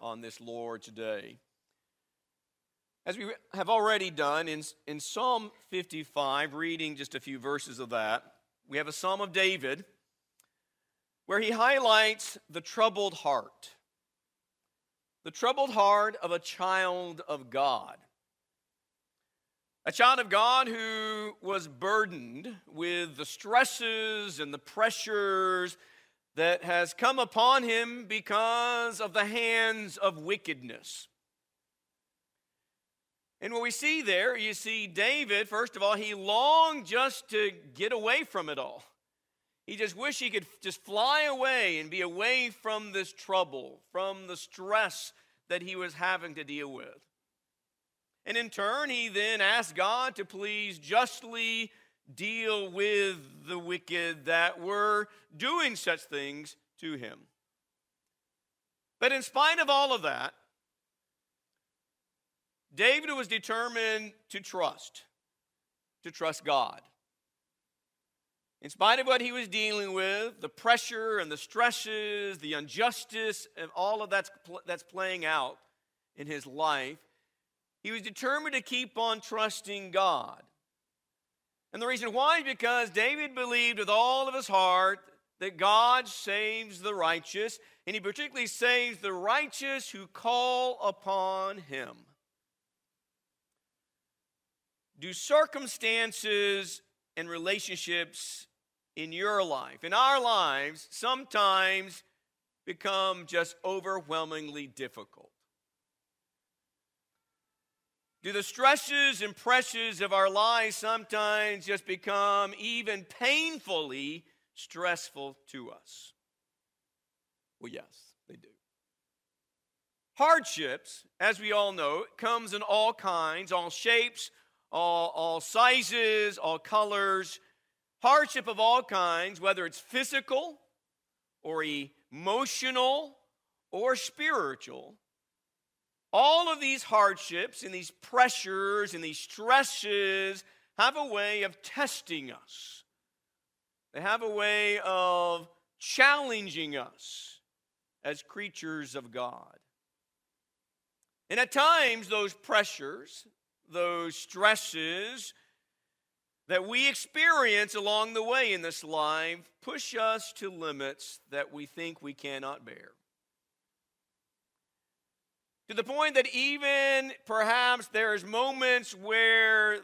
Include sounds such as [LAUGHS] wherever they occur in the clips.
on this Lord's Day. As we have already done in, in Psalm 55, reading just a few verses of that, we have a Psalm of David where he highlights the troubled heart. The troubled heart of a child of God. A child of God who was burdened with the stresses and the pressures that has come upon him because of the hands of wickedness. And what we see there, you see David, first of all, he longed just to get away from it all. He just wished he could just fly away and be away from this trouble, from the stress that he was having to deal with. And in turn, he then asked God to please justly deal with the wicked that were doing such things to him. But in spite of all of that, David was determined to trust, to trust God. In spite of what he was dealing with, the pressure and the stresses, the injustice, and all of that's, that's playing out in his life, he was determined to keep on trusting God. And the reason why is because David believed with all of his heart that God saves the righteous, and he particularly saves the righteous who call upon him. Do circumstances and relationships in your life, in our lives, sometimes become just overwhelmingly difficult? Do the stresses and pressures of our lives sometimes just become even painfully stressful to us? Well, yes, they do. Hardships, as we all know, comes in all kinds, all shapes, all, all sizes, all colors. Hardship of all kinds, whether it's physical or emotional or spiritual, all of these hardships and these pressures and these stresses have a way of testing us. They have a way of challenging us as creatures of God. And at times, those pressures, those stresses that we experience along the way in this life push us to limits that we think we cannot bear. To the point that even perhaps there's moments where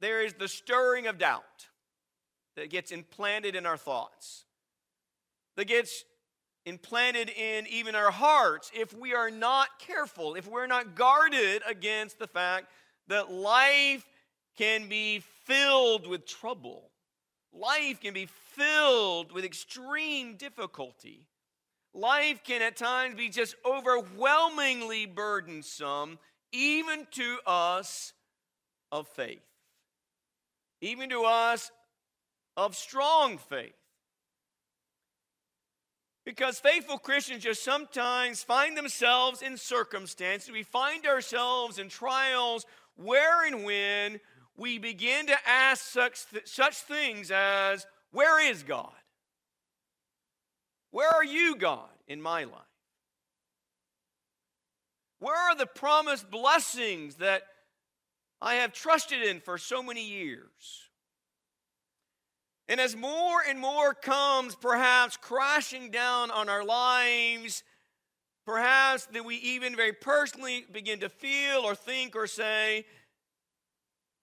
there is the stirring of doubt that gets implanted in our thoughts, that gets implanted in even our hearts if we are not careful, if we're not guarded against the fact that life can be filled with trouble. Life can be filled with extreme difficulty. Life can at times be just overwhelmingly burdensome, even to us of faith, even to us of strong faith. Because faithful Christians just sometimes find themselves in circumstances, we find ourselves in trials where and when we begin to ask such, th- such things as, Where is God? Where are you, God, in my life? Where are the promised blessings that I have trusted in for so many years? And as more and more comes perhaps crashing down on our lives, perhaps that we even very personally begin to feel or think or say,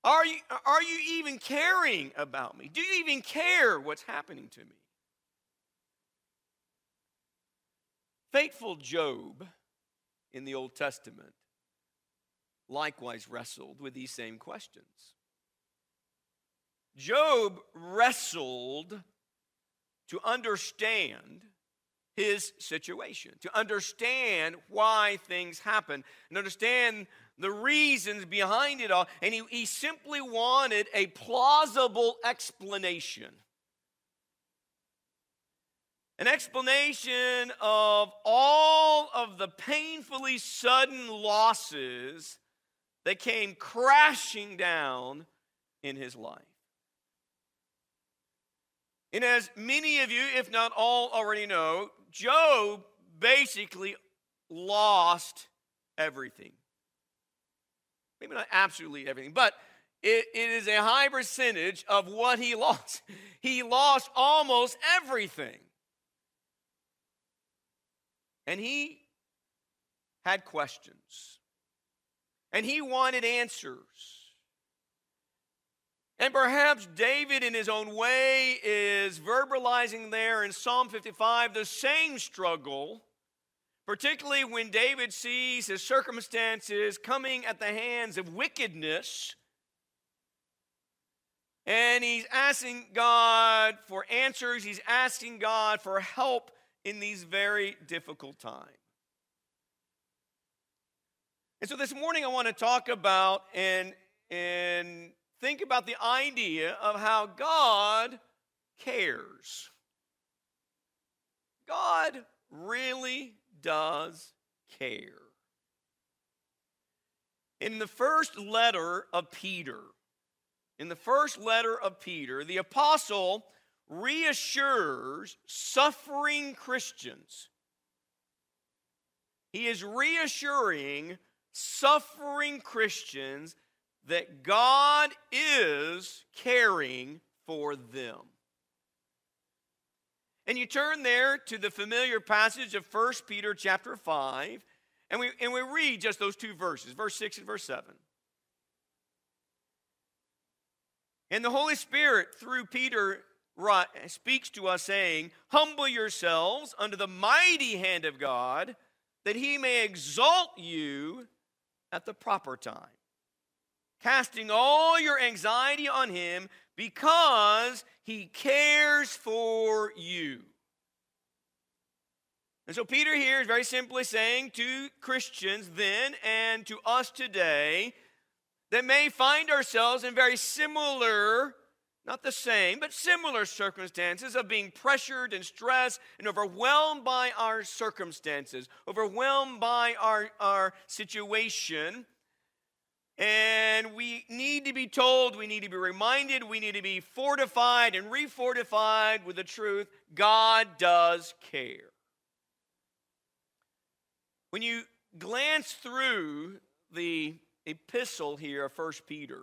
are you, are you even caring about me? Do you even care what's happening to me? Faithful Job in the Old Testament likewise wrestled with these same questions. Job wrestled to understand his situation, to understand why things happen, and understand the reasons behind it all. And he, he simply wanted a plausible explanation an explanation of all of the painfully sudden losses that came crashing down in his life. And as many of you, if not all, already know, Job basically lost everything. Maybe not absolutely everything, but it, it is a high percentage of what he [LAUGHS] lost. He lost almost everything. And he had questions. And he wanted answers. And perhaps David, in his own way, is verbalizing there in Psalm 55 the same struggle, particularly when David sees his circumstances coming at the hands of wickedness. And he's asking God for answers, he's asking God for help in these very difficult times. And so this morning I want to talk about and, and think about the idea of how God cares. God really does care. In the first letter of Peter, in the first letter of Peter, the apostle reassures suffering Christians. He is reassuring suffering Christians that God is caring for them. And you turn there to the familiar passage of 1 Peter chapter 5, and we, and we read just those two verses, verse 6 and verse 7. And the Holy Spirit, through Peter, speaks to us, saying, Humble yourselves under the mighty hand of God, that he may exalt you at the proper time casting all your anxiety on him because he cares for you. And so, Peter here is very simply saying to Christians then and to us today that may find ourselves in very similar, not the same, but similar circumstances of being pressured and stressed and overwhelmed by our circumstances, overwhelmed by our, our situation and we need to be told, we need to be reminded, we need to be fortified and refortified with the truth God does care. When you glance through the epistle here of 1 Peter,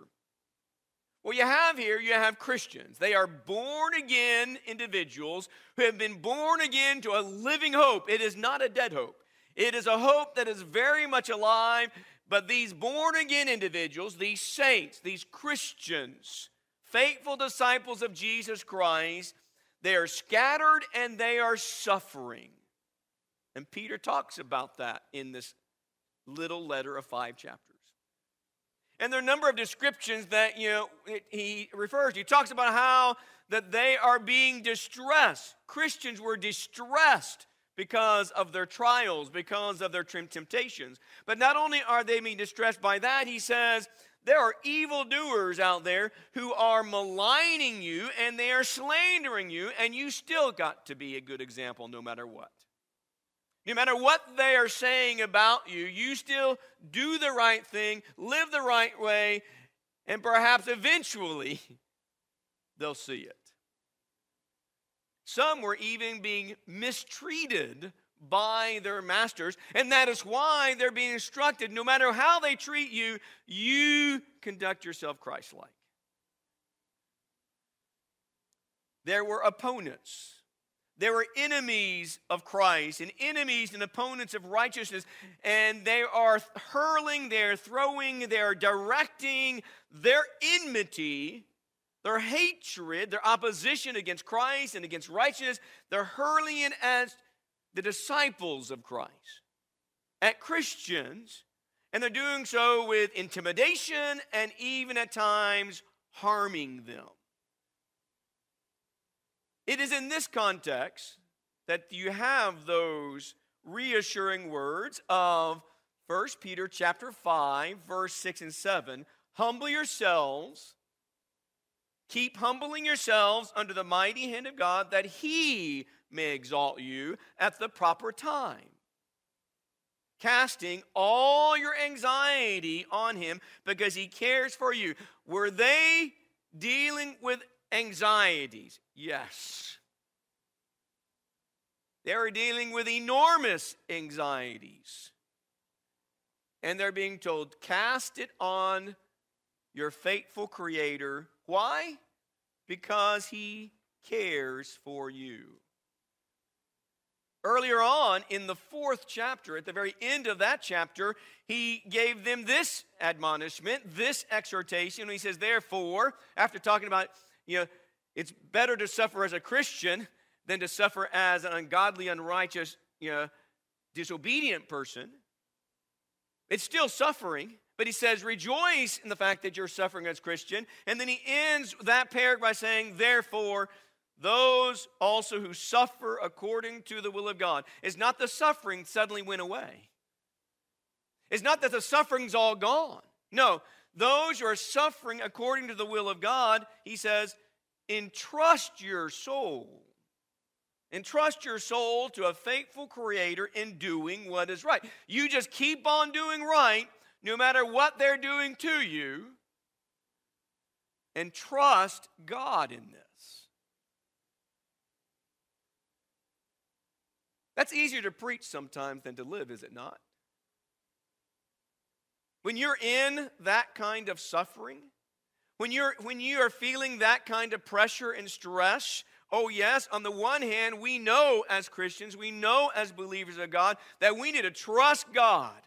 what you have here, you have Christians. They are born again individuals who have been born again to a living hope. It is not a dead hope, it is a hope that is very much alive but these born again individuals, these saints, these Christians, faithful disciples of Jesus Christ, they are scattered and they are suffering. And Peter talks about that in this little letter of five chapters. And there are a number of descriptions that you know he refers to. He talks about how that they are being distressed. Christians were distressed because of their trials, because of their temptations. But not only are they being distressed by that, he says, there are evildoers out there who are maligning you and they are slandering you, and you still got to be a good example no matter what. No matter what they are saying about you, you still do the right thing, live the right way, and perhaps eventually [LAUGHS] they'll see it. Some were even being mistreated by their masters, and that is why they're being instructed no matter how they treat you, you conduct yourself Christ like. There were opponents. There were enemies of Christ and enemies and opponents of righteousness, and they are hurling, they're throwing, they're directing their enmity their hatred, their opposition against Christ and against righteousness, they're hurling it at the disciples of Christ, at Christians, and they're doing so with intimidation and even at times harming them. It is in this context that you have those reassuring words of 1 Peter chapter 5 verse 6 and 7 humble yourselves Keep humbling yourselves under the mighty hand of God that he may exalt you at the proper time. Casting all your anxiety on him because he cares for you. Were they dealing with anxieties? Yes. They are dealing with enormous anxieties. And they're being told, cast it on your faithful Creator. Why? Because He cares for you. Earlier on in the fourth chapter, at the very end of that chapter, he gave them this admonishment, this exhortation. He says, Therefore, after talking about, you know, it's better to suffer as a Christian than to suffer as an ungodly, unrighteous, you know, disobedient person. It's still suffering, but he says, Rejoice in the fact that you're suffering as Christian. And then he ends that paragraph by saying, Therefore, those also who suffer according to the will of God. It's not the suffering suddenly went away. It's not that the suffering's all gone. No, those who are suffering according to the will of God, he says, entrust your soul. Entrust your soul to a faithful creator in doing what is right. You just keep on doing right no matter what they're doing to you, and trust God in this. That's easier to preach sometimes than to live, is it not? When you're in that kind of suffering, when you're when you are feeling that kind of pressure and stress, oh yes, on the one hand, we know as Christians, we know as believers of God that we need to trust God.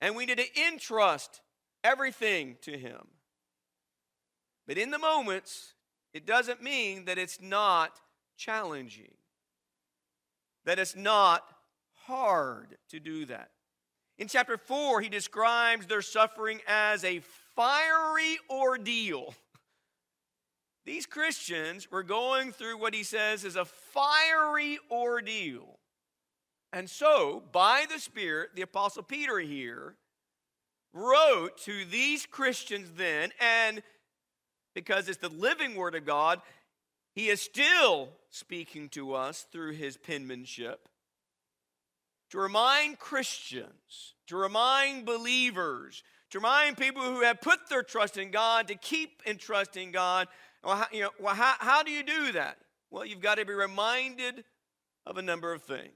And we need to entrust everything to him. But in the moments, it doesn't mean that it's not challenging that it's not hard to do that. In chapter 4, he describes their suffering as a fiery ordeal. These Christians were going through what he says is a fiery ordeal. And so, by the Spirit, the Apostle Peter here wrote to these Christians then, and because it's the living Word of God, he is still speaking to us through his penmanship to remind Christians, to remind believers, to remind people who have put their trust in God to keep entrusting God. Well, how, you know, well, how, how do you do that? Well, you've got to be reminded of a number of things.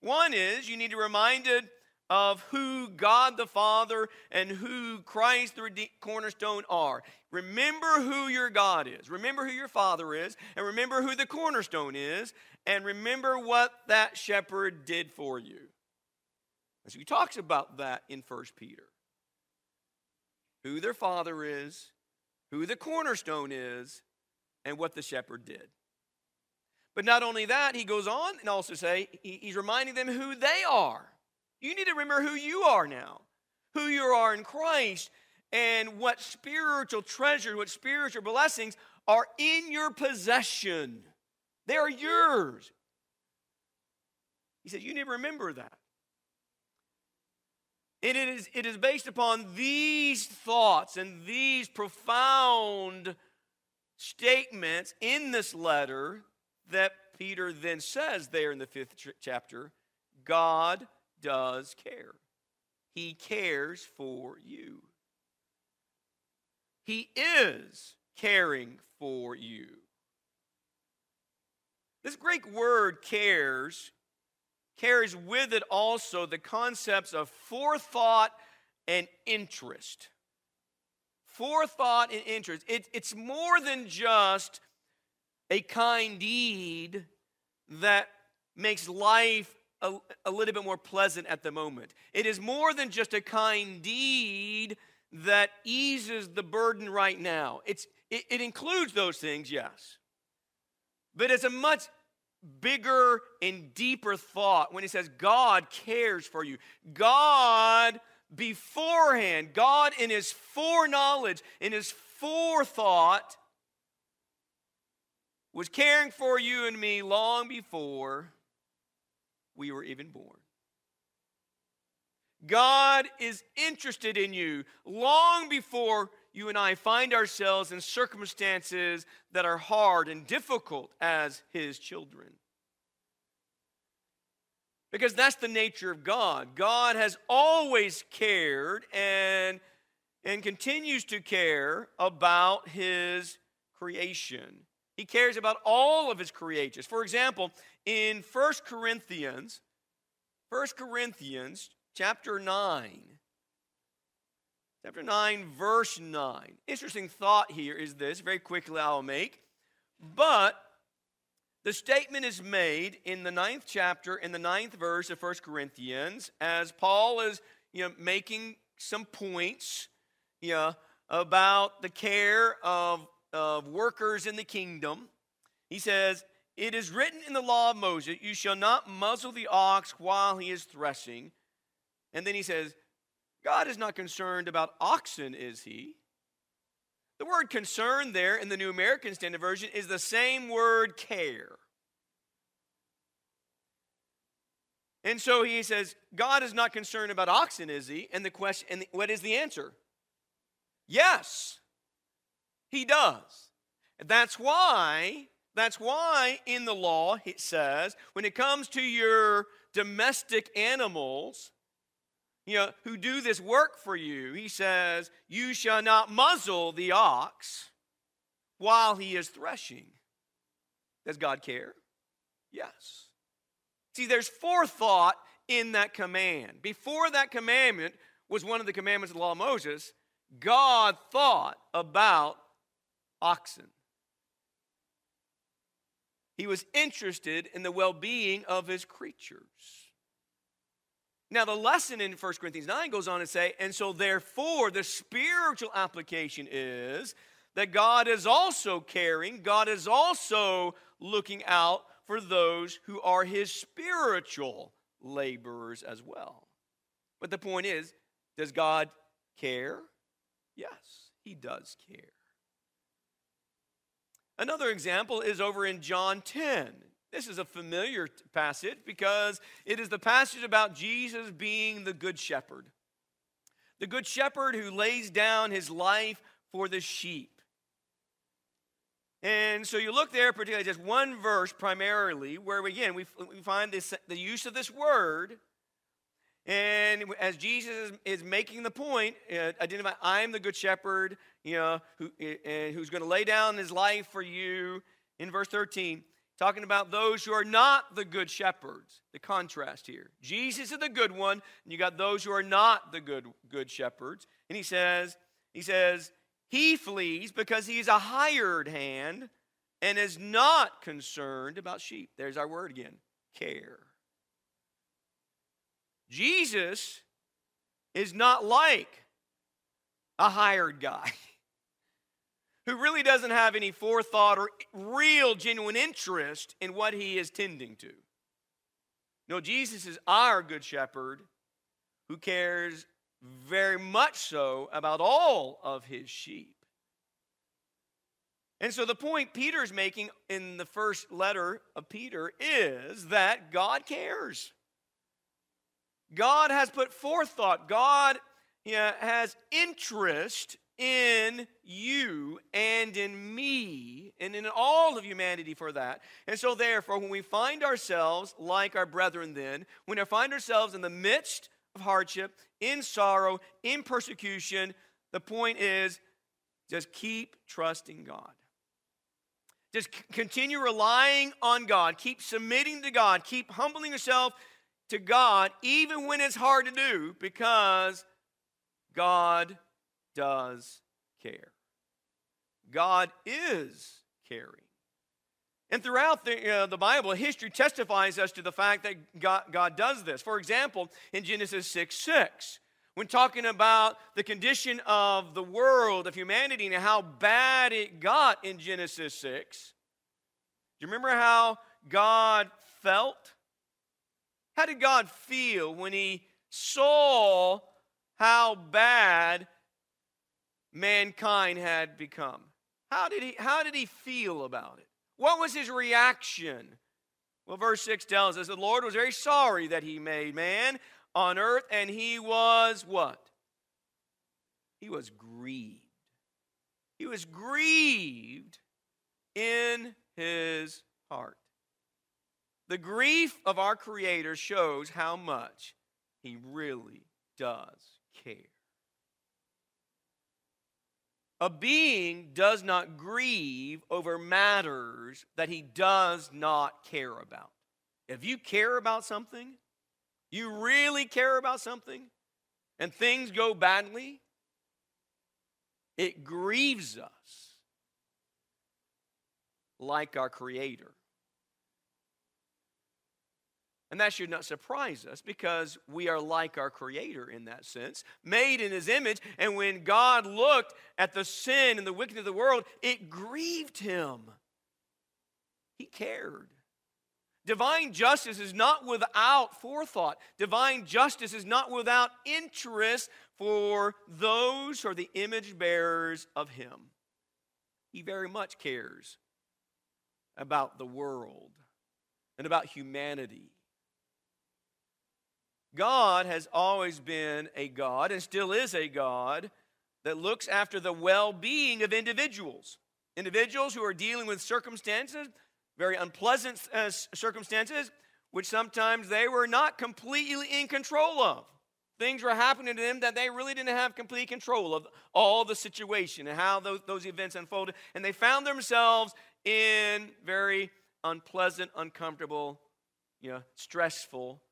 One is you need to be reminded of who God the Father and who Christ the cornerstone are. Remember who your God is. Remember who your Father is. And remember who the cornerstone is. And remember what that shepherd did for you. As he talks about that in 1 Peter. Who their Father is, who the cornerstone is, and what the shepherd did. But not only that, he goes on and also say, he's reminding them who they are. You need to remember who you are now, who you are in Christ, and what spiritual treasure, what spiritual blessings are in your possession. They are yours. He says, You need to remember that. And it is, it is based upon these thoughts and these profound statements in this letter that Peter then says there in the fifth chapter God does care. He cares for you. He is caring for you. This Greek word cares carries with it also the concepts of forethought and interest. Forethought and interest. It, it's more than just a kind deed that makes life a, a little bit more pleasant at the moment. It is more than just a kind deed that eases the burden right now. It's, it, it includes those things, yes. But it's a much bigger and deeper thought when he says God cares for you. God beforehand, God in his foreknowledge, in his forethought, was caring for you and me long before we were even born. God is interested in you long before you and I find ourselves in circumstances that are hard and difficult as His children. Because that's the nature of God. God has always cared and, and continues to care about His creation. He cares about all of his creatures. For example, in 1 Corinthians, 1 Corinthians chapter 9, chapter 9, verse 9. Interesting thought here is this, very quickly I'll make. But the statement is made in the ninth chapter, in the ninth verse of 1 Corinthians, as Paul is you know, making some points you know, about the care of, of workers in the kingdom. He says, It is written in the law of Moses, you shall not muzzle the ox while he is threshing. And then he says, God is not concerned about oxen, is he? The word concern there in the New American Standard Version is the same word care. And so he says, God is not concerned about oxen, is he? And the question, and what is the answer? Yes, he does. That's why, that's why in the law it says, when it comes to your domestic animals, you know, who do this work for you, he says, You shall not muzzle the ox while he is threshing. Does God care? Yes. See, there's forethought in that command. Before that commandment was one of the commandments of the law of Moses, God thought about oxen. He was interested in the well being of his creatures. Now, the lesson in 1 Corinthians 9 goes on to say, and so therefore, the spiritual application is that God is also caring, God is also looking out for those who are his spiritual laborers as well. But the point is, does God care? Yes, he does care. Another example is over in John 10. This is a familiar passage because it is the passage about Jesus being the good shepherd. The good shepherd who lays down his life for the sheep. And so you look there, particularly just one verse primarily, where again we, we find this, the use of this word. And as Jesus is, making the point, uh, identify, I'm the good shepherd, you know, who, uh, who's going to lay down his life for you. In verse 13, talking about those who are not the good shepherds. The contrast here. Jesus is the good one, and you got those who are not the good good shepherds. And he says, he says, he flees because he's a hired hand and is not concerned about sheep. There's our word again, care. Jesus is not like a hired guy. [LAUGHS] who really doesn't have any forethought or real, genuine interest in what he is tending to. No, Jesus is our good shepherd who cares very much so about all of his sheep. And so the point Peter is making in the first letter of Peter is that God cares. God has put forethought. God has interest in you and in me and in all of humanity for that. And so, therefore, when we find ourselves like our brethren, then, when we find ourselves in the midst of hardship, in sorrow, in persecution, the point is just keep trusting God. Just continue relying on God. Keep submitting to God. Keep humbling yourself to God, even when it's hard to do, because God does care. God is caring. And throughout the, uh, the Bible, history testifies us to the fact that God, God does this. For example, in Genesis 6 6, when talking about the condition of the world, of humanity, and how bad it got in Genesis 6, do you remember how God felt? How did God feel when he saw how bad mankind had become. How did he, how did he feel about it? What was his reaction? Well, verse 6 tells us the Lord was very sorry that he made man on earth, and he was what? He was grieved. He was grieved in his heart. The grief of our Creator shows how much he really does care. A being does not grieve over matters that he does not care about. If you care about something, you really care about something, and things go badly, it grieves us like our Creator. And that should not surprise us because we are like our Creator in that sense, made in His image. And when God looked at the sin and the wickedness of the world, it grieved Him. He cared. Divine justice is not without forethought. Divine justice is not without interest for those who are the image bearers of Him. He very much cares about the world and about humanity. God has always been a God and still is a God that looks after the well being of individuals. Individuals who are dealing with circumstances, very unpleasant uh, circumstances, which sometimes they were not completely in control of. Things were happening to them that they really didn't have complete control of all the situation and how those, those events unfolded. And they found themselves in very unpleasant, uncomfortable, you know, stressful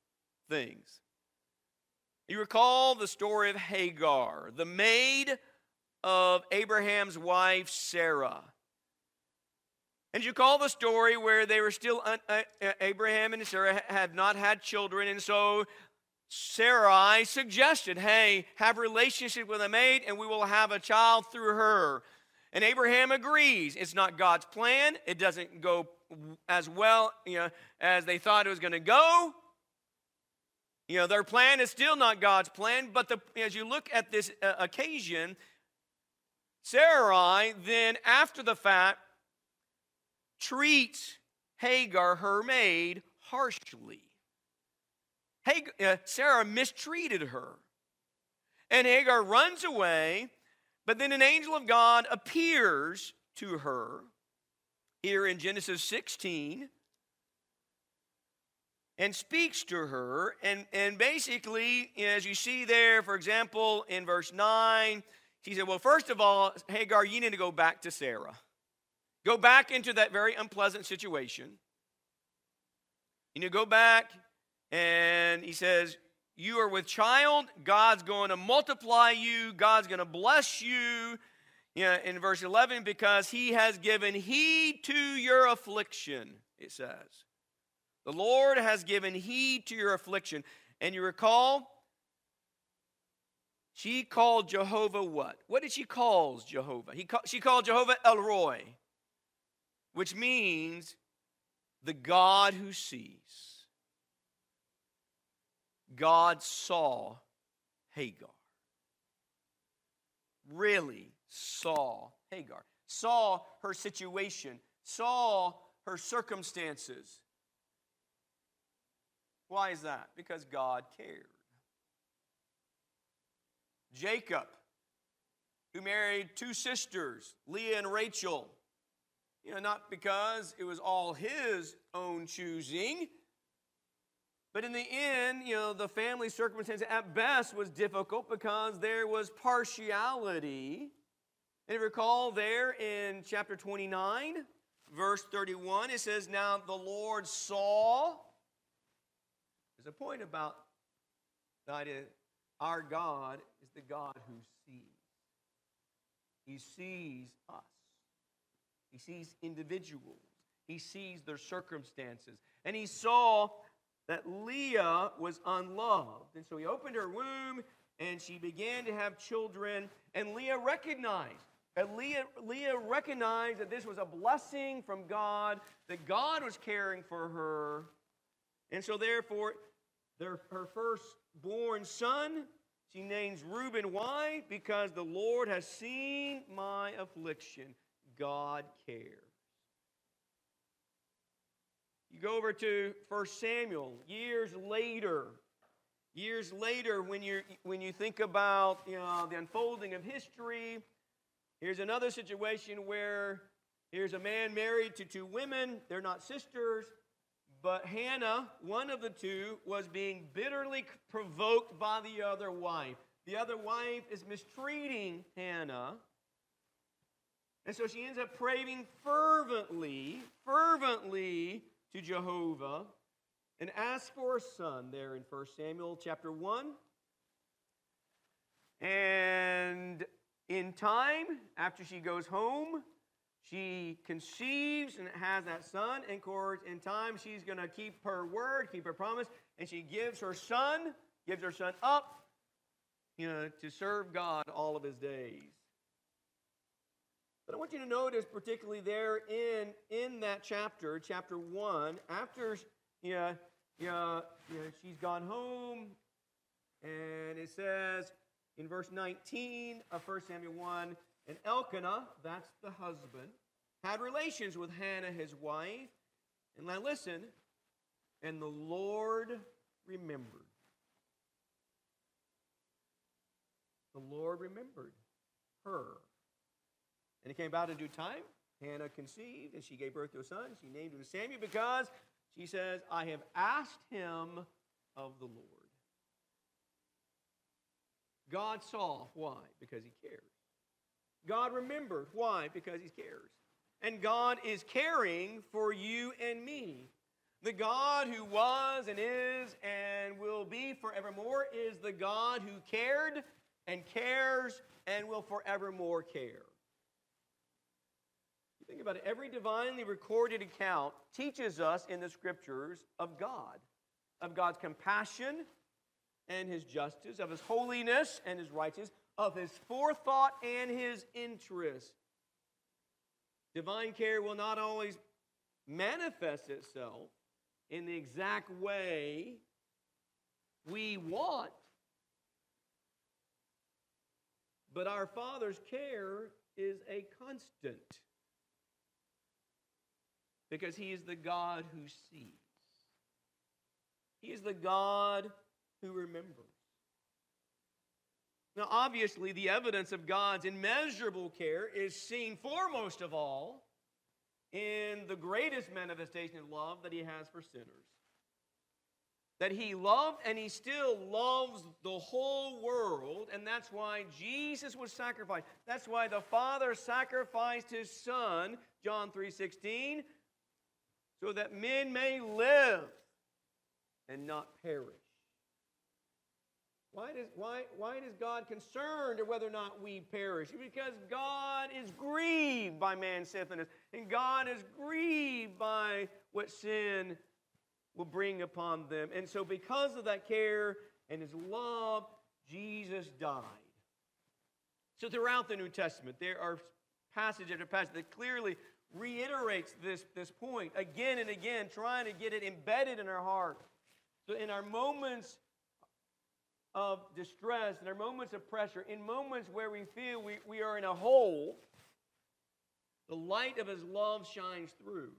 things. You recall the story of Hagar, the maid of Abraham's wife, Sarah. And you call the story where they were still, uh, uh, Abraham and Sarah had not had children, and so Sarai suggested, hey, have a relationship with a maid, and we will have a child through her. And Abraham agrees. It's not God's plan. It doesn't go as well you know, as they thought it was going to go. You know, their plan is still not God's plan, but the, as you look at this uh, occasion, Sarai then, after the fact, treats Hagar, her maid, harshly. Hagar, uh, Sarah mistreated her. And Hagar runs away, but then an angel of God appears to her here in Genesis 16 and speaks to her. And, and basically, as you see there, for example, in verse 9, he said, Well, first of all, Hagar, you need to go back to Sarah. Go back into that very unpleasant situation. You need to go back, and he says, You are with child. God's going to multiply you, God's going to bless you. Know, in verse 11, because he has given heed to your affliction, it says. The Lord has given heed to your affliction. And you recall, she called Jehovah what? What did she call Jehovah? He call, she called Jehovah El Roi, which means the God who sees. God saw Hagar. Really saw Hagar. Saw her situation. Saw her circumstances. Why is that? Because God cared. Jacob, who married two sisters, Leah and Rachel, you know, not because it was all his own choosing, but in the end, you know, the family circumstance at best was difficult because there was partiality. And you recall there in chapter 29, verse 31, it says, Now the Lord saw there's a point about the idea our God is the God who sees. He sees us. He sees individuals. He sees their circumstances. And he saw that Leah was unloved. And so he opened her womb and she began to have children. And Leah recognized. And Leah, Leah recognized that this was a blessing from God, that God was caring for her. And so, therefore, their, her firstborn son, she names Reuben. Why? Because the Lord has seen my affliction. God cares. You go over to 1 Samuel, years later. Years later, when, you when you think about you know, the unfolding of history, here's another situation where here's a man married to two women. They're not sisters. But Hannah, one of the two, was being bitterly provoked by the other wife. The other wife is mistreating Hannah. And so she ends up praying fervently, fervently to Jehovah and asks for a son there in 1 Samuel chapter 1. And in time, after she goes home, she conceives and has that son. And in time, she's going to keep her word, keep her promise, and she gives her son, gives her son up, you know, to serve God all of his days. But I want you to notice, particularly there in, in that chapter, chapter 1, after you know, you know, you know, she's gone home, and it says in verse 19 of 1 Samuel 1 and Elkanah, that's the husband, had relations with Hannah, his wife. And now listen, and the Lord remembered. The Lord remembered her. And it came about in due time. Hannah conceived, and she gave birth to a son. She named him Samuel because she says, I have asked him of the Lord. God saw. Why? Because he cares. God remembered. Why? Because he cares. And God is caring for you and me. The God who was and is and will be forevermore is the God who cared and cares and will forevermore care. You think about it, every divinely recorded account teaches us in the scriptures of God, of God's compassion and his justice, of his holiness and his righteousness, of his forethought and his interest. Divine care will not always manifest itself in the exact way we want, but our Father's care is a constant because He is the God who sees. He is the God who remembers. Now, obviously, the evidence of God's immeasurable care is seen foremost of all in the greatest manifestation of love that He has for sinners. That He loved and He still loves the whole world, and that's why Jesus was sacrificed. That's why the Father sacrificed His Son, John 3 16, so that men may live and not perish. Why does, why, why is God concerned or whether or not we perish? Because God is grieved by man's sinfulness, and God is grieved by what sin will bring upon them. And so, because of that care and his love, Jesus died. So, throughout the New Testament, there are passage after passage that clearly reiterates this, this point again and again, trying to get it embedded in our heart. So, in our moments of distress, in our moments of pressure, in moments where we feel we, we are in a hole, the light of his love shines through.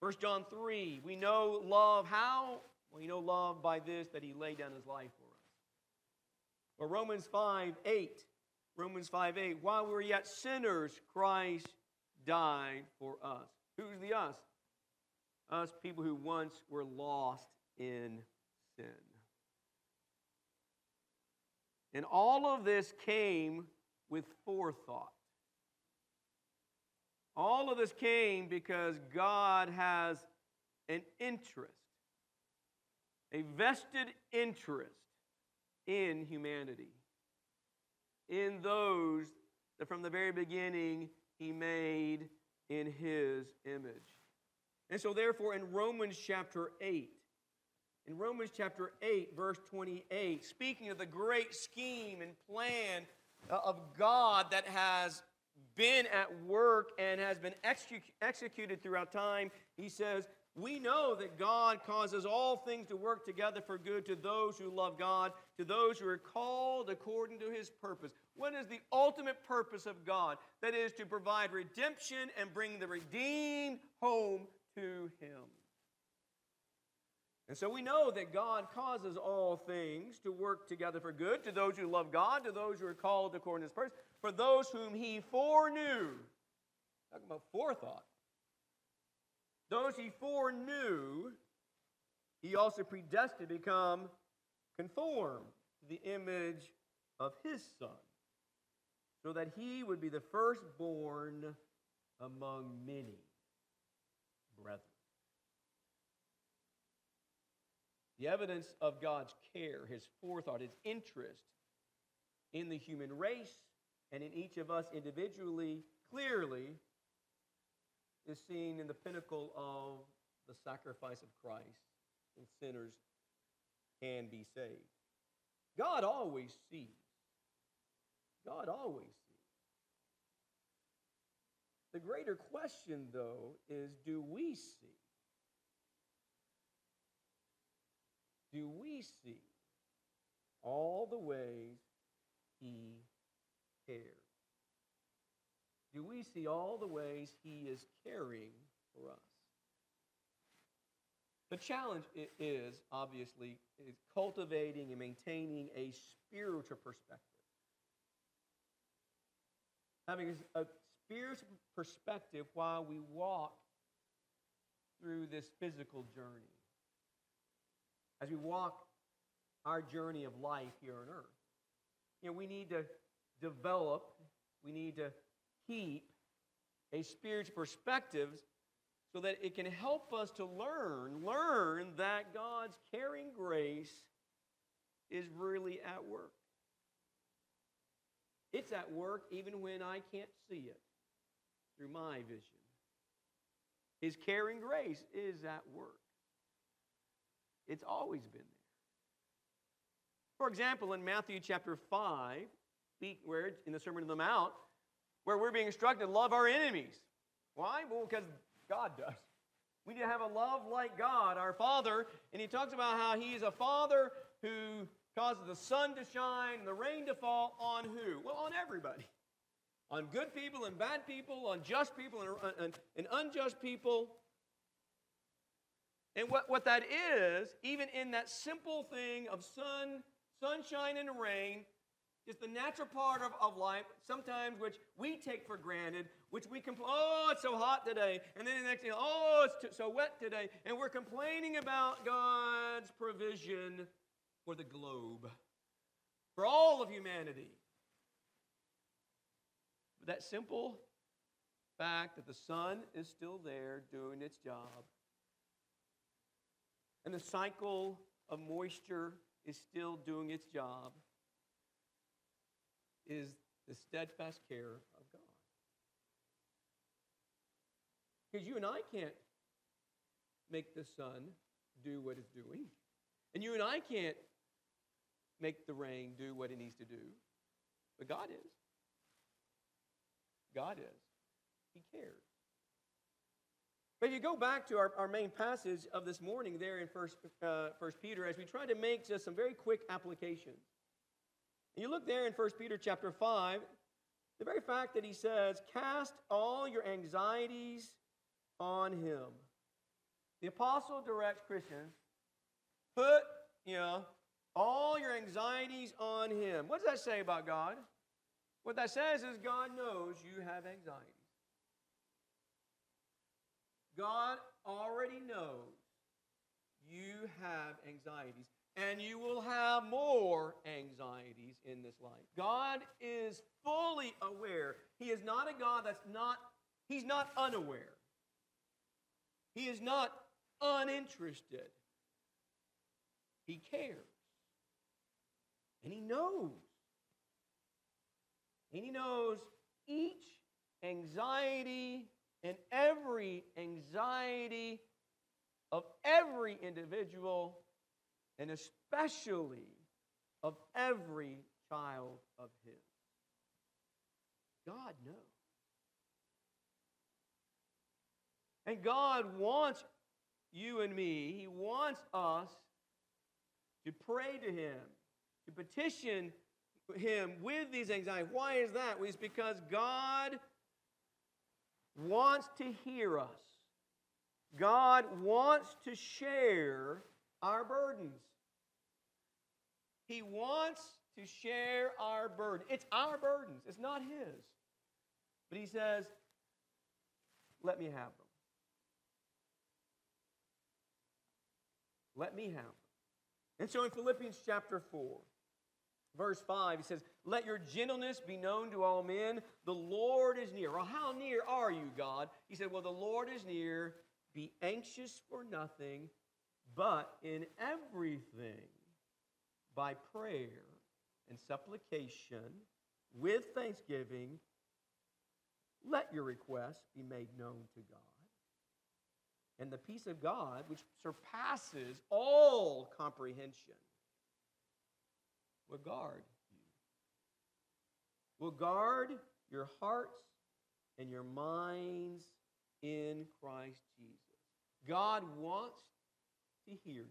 1 John 3, we know love how? Well, We know love by this, that he laid down his life for us. Or Romans 5, 8. Romans 5, 8. While we were yet sinners, Christ died for us. Who's the us? Us people who once were lost in sin. And all of this came with forethought. All of this came because God has an interest, a vested interest in humanity, in those that from the very beginning he made in his image. And so, therefore, in Romans chapter 8, in Romans chapter 8, verse 28, speaking of the great scheme and plan uh, of God that has been at work and has been executed throughout time, he says, We know that God causes all things to work together for good to those who love God, to those who are called according to his purpose. What is the ultimate purpose of God? That is to provide redemption and bring the redeemed home to him. And so we know that God causes all things to work together for good to those who love God, to those who are called according to his purpose, for those whom he foreknew. Talking about forethought. Those he foreknew, he also predestined to become conformed to the image of his son. so that he would be the firstborn among many brethren. The evidence of God's care, his forethought, his interest in the human race and in each of us individually clearly is seen in the pinnacle of the sacrifice of Christ, and sinners can be saved. God always sees. God always sees. The greater question, though, is do we see? Do we see all the ways He cares? Do we see all the ways He is caring for us? The challenge is, obviously, is cultivating and maintaining a spiritual perspective. Having a spiritual perspective while we walk through this physical journey. As we walk our journey of life here on earth. You know, we need to develop, we need to keep a spiritual perspective so that it can help us to learn, learn that God's caring grace is really at work. It's at work even when I can't see it through my vision. His caring grace is at work. It's always been there. For example, in Matthew chapter 5, where in the Sermon on the Mount, where we're being instructed to love our enemies. Why? Well, because God does. We need to have a love like God, our Father. And he talks about how he is a Father who causes the sun to shine and the rain to fall on who? Well, on everybody. On good people and bad people, on just people and, and, and unjust people. And what, what that is, even in that simple thing of sun, sunshine and rain, is the natural part of, of life, sometimes which we take for granted, which we complain, oh, it's so hot today. And then the next thing, oh, it's t- so wet today. And we're complaining about God's provision for the globe, for all of humanity. But that simple fact that the sun is still there doing its job, and the cycle of moisture is still doing its job is the steadfast care of God. Because you and I can't make the sun do what it's doing. And you and I can't make the rain do what it needs to do. But God is. God is. He cares. But if you go back to our, our main passage of this morning there in First, uh, First Peter, as we try to make just some very quick applications. And you look there in 1 Peter chapter 5, the very fact that he says, Cast all your anxieties on him. The apostle directs Christians, put, you know, all your anxieties on him. What does that say about God? What that says is God knows you have anxieties. God already knows you have anxieties and you will have more anxieties in this life. God is fully aware. He is not a God that's not, he's not unaware. He is not uninterested. He cares. And he knows. And he knows each anxiety and every anxiety of every individual and especially of every child of His. God knows. And God wants you and me, He wants us to pray to Him, to petition Him with these anxieties. Why is that? Well, it's because God wants to hear us. God wants to share our burdens. He wants to share our burden. It's our burdens, it's not His. But He says, let me have them. Let me have them. And so in Philippians chapter 4, Verse 5, he says, Let your gentleness be known to all men. The Lord is near. Well, how near are you, God? He said, Well, the Lord is near. Be anxious for nothing, but in everything, by prayer and supplication, with thanksgiving, let your requests be made known to God. And the peace of God, which surpasses all comprehension, will guard you. Will guard your hearts and your minds in Christ Jesus. God wants to hear you.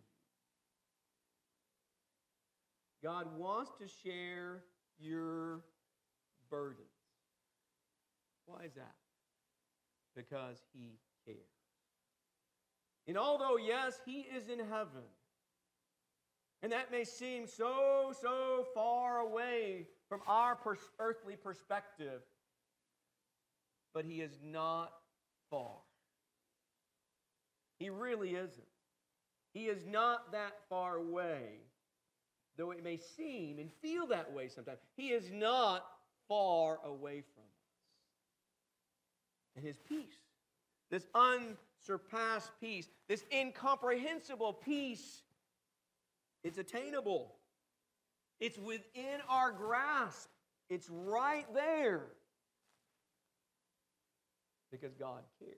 God wants to share your burdens. Why is that? Because he cares. And although, yes, he is in heaven, and that may seem so, so far away from our pers- earthly perspective, but he is not far. He really isn't. He is not that far away, though it may seem and feel that way sometimes. He is not far away from us. And his peace, this unsurpassed peace, this incomprehensible peace, it's attainable. It's within our grasp. It's right there. Because God cares.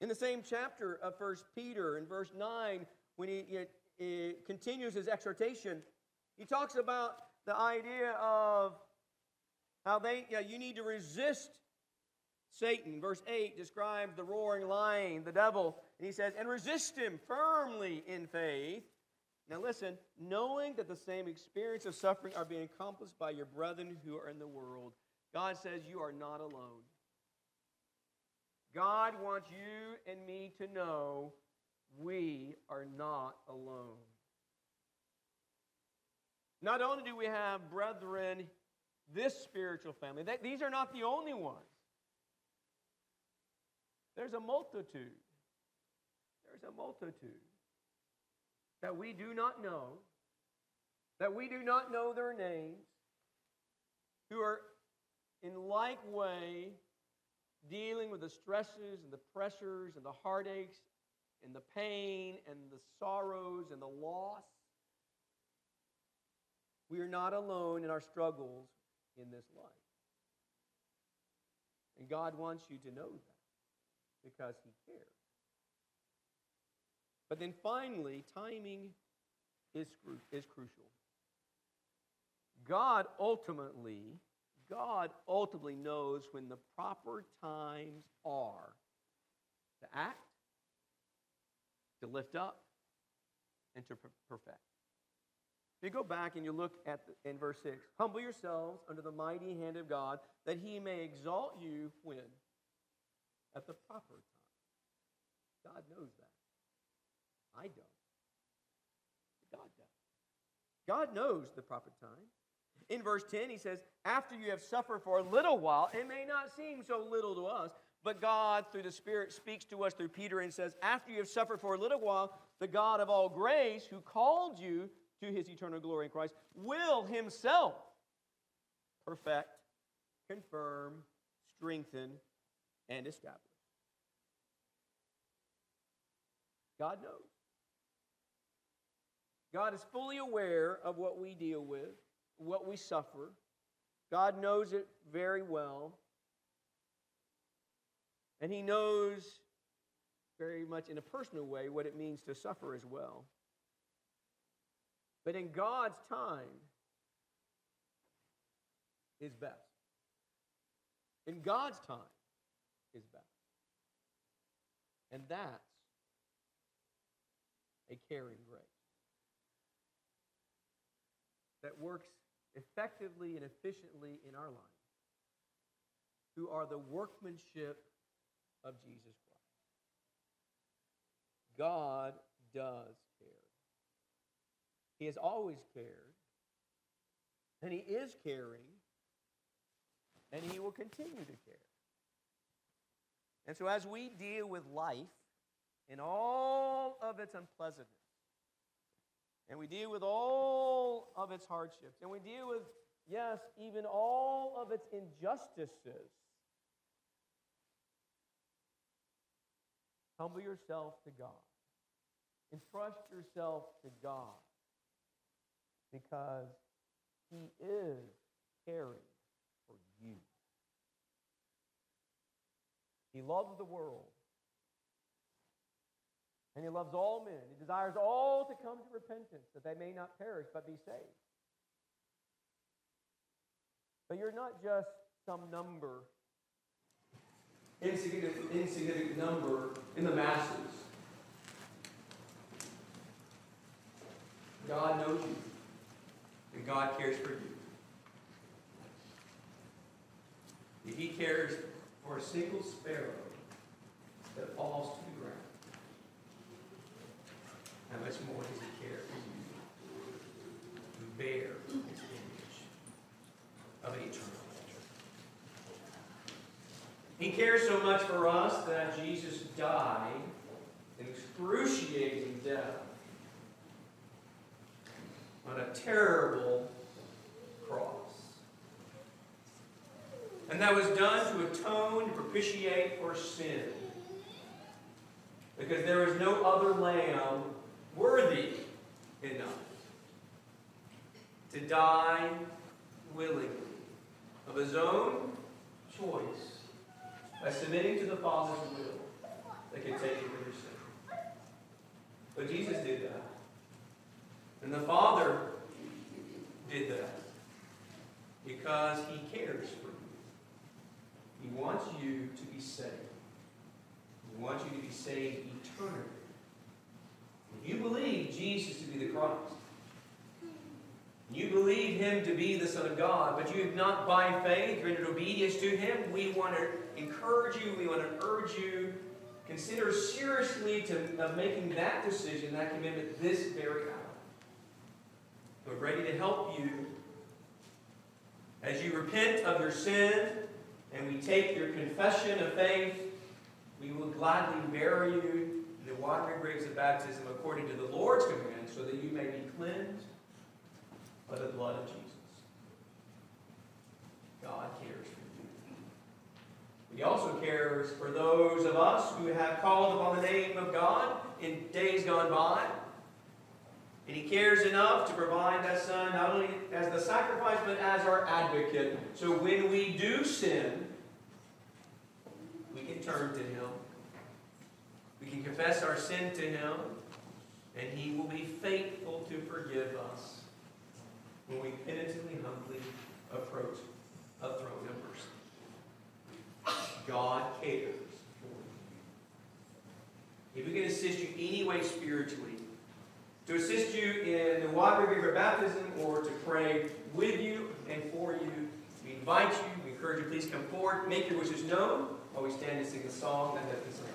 In the same chapter of First Peter, in verse 9, when he, he, he continues his exhortation, he talks about the idea of how they, you, know, you need to resist Satan. Verse 8 describes the roaring lion, the devil, and he says, and resist him firmly in faith. Now listen, knowing that the same experience of suffering are being accomplished by your brethren who are in the world, God says you are not alone. God wants you and me to know we are not alone. Not only do we have brethren, this spiritual family, that, these are not the only ones. There's a multitude. There's a multitude that we do not know, that we do not know their names, who are in like way dealing with the stresses and the pressures and the heartaches and the pain and the sorrows and the loss. We are not alone in our struggles in this life. And God wants you to know that because He cares. But then finally, timing is, is crucial. God ultimately God ultimately knows when the proper times are to act, to lift up, and to perfect. If you go back and you look at the, in verse 6, humble yourselves under the mighty hand of God, that he may exalt you when? At the proper time. God knows that. I don't. God does. God knows the proper time. In verse 10, he says, After you have suffered for a little while, it may not seem so little to us, but God, through the Spirit, speaks to us through Peter and says, After you have suffered for a little while, the God of all grace, who called you to his eternal glory in Christ, will himself perfect, confirm, strengthen, and establish. God knows. God is fully aware of what we deal with what we suffer. God knows it very well. And He knows very much in a personal way what it means to suffer as well. But in God's time is best. In God's time is best. And that's a caring grace that works effectively and efficiently in our lives, who are the workmanship of Jesus Christ. God does care. He has always cared, and He is caring, and He will continue to care. And so, as we deal with life in all of its unpleasantness, and we deal with all of its hardships. And we deal with, yes, even all of its injustices. Humble yourself to God. Entrust yourself to God because He is caring for you. He loves the world. And he loves all men. He desires all to come to repentance, that they may not perish, but be saved. But you're not just some number, insignificant, insignificant number in the masses. God knows you, and God cares for you. If He cares for a single sparrow that falls to the ground, how more does He care for you bear His image of eternal He cares so much for us that Jesus died an excruciating death on a terrible cross. And that was done to atone, to propitiate for sin. Because there is no other lamb worthy enough to die willingly of his own choice by submitting to the Father's will that could take away your sin. But Jesus did that. And the Father did that because he cares for you. He wants you to be saved. He wants you to be saved eternally. You believe Jesus to be the Christ, you believe him to be the Son of God, but you have not by faith rendered obedience to him, we want to encourage you, we want to urge you, consider seriously to, making that decision, that commitment this very hour. We're ready to help you as you repent of your sin and we take your confession of faith. We will gladly bury you the watery graves of baptism according to the Lord's command, so that you may be cleansed by the blood of Jesus. God cares for you. He also cares for those of us who have called upon the name of God in days gone by and he cares enough to provide that Son not only as the sacrifice, but as our advocate. So when we do sin, we can turn to him. We can confess our sin to him, and he will be faithful to forgive us when we penitently, humbly approach a throne of mercy. God cares for you. If we can assist you any way spiritually, to assist you in the water river baptism or to pray with you and for you. We invite you, we encourage you, please come forward, make your wishes known while we stand and sing the song that been sung.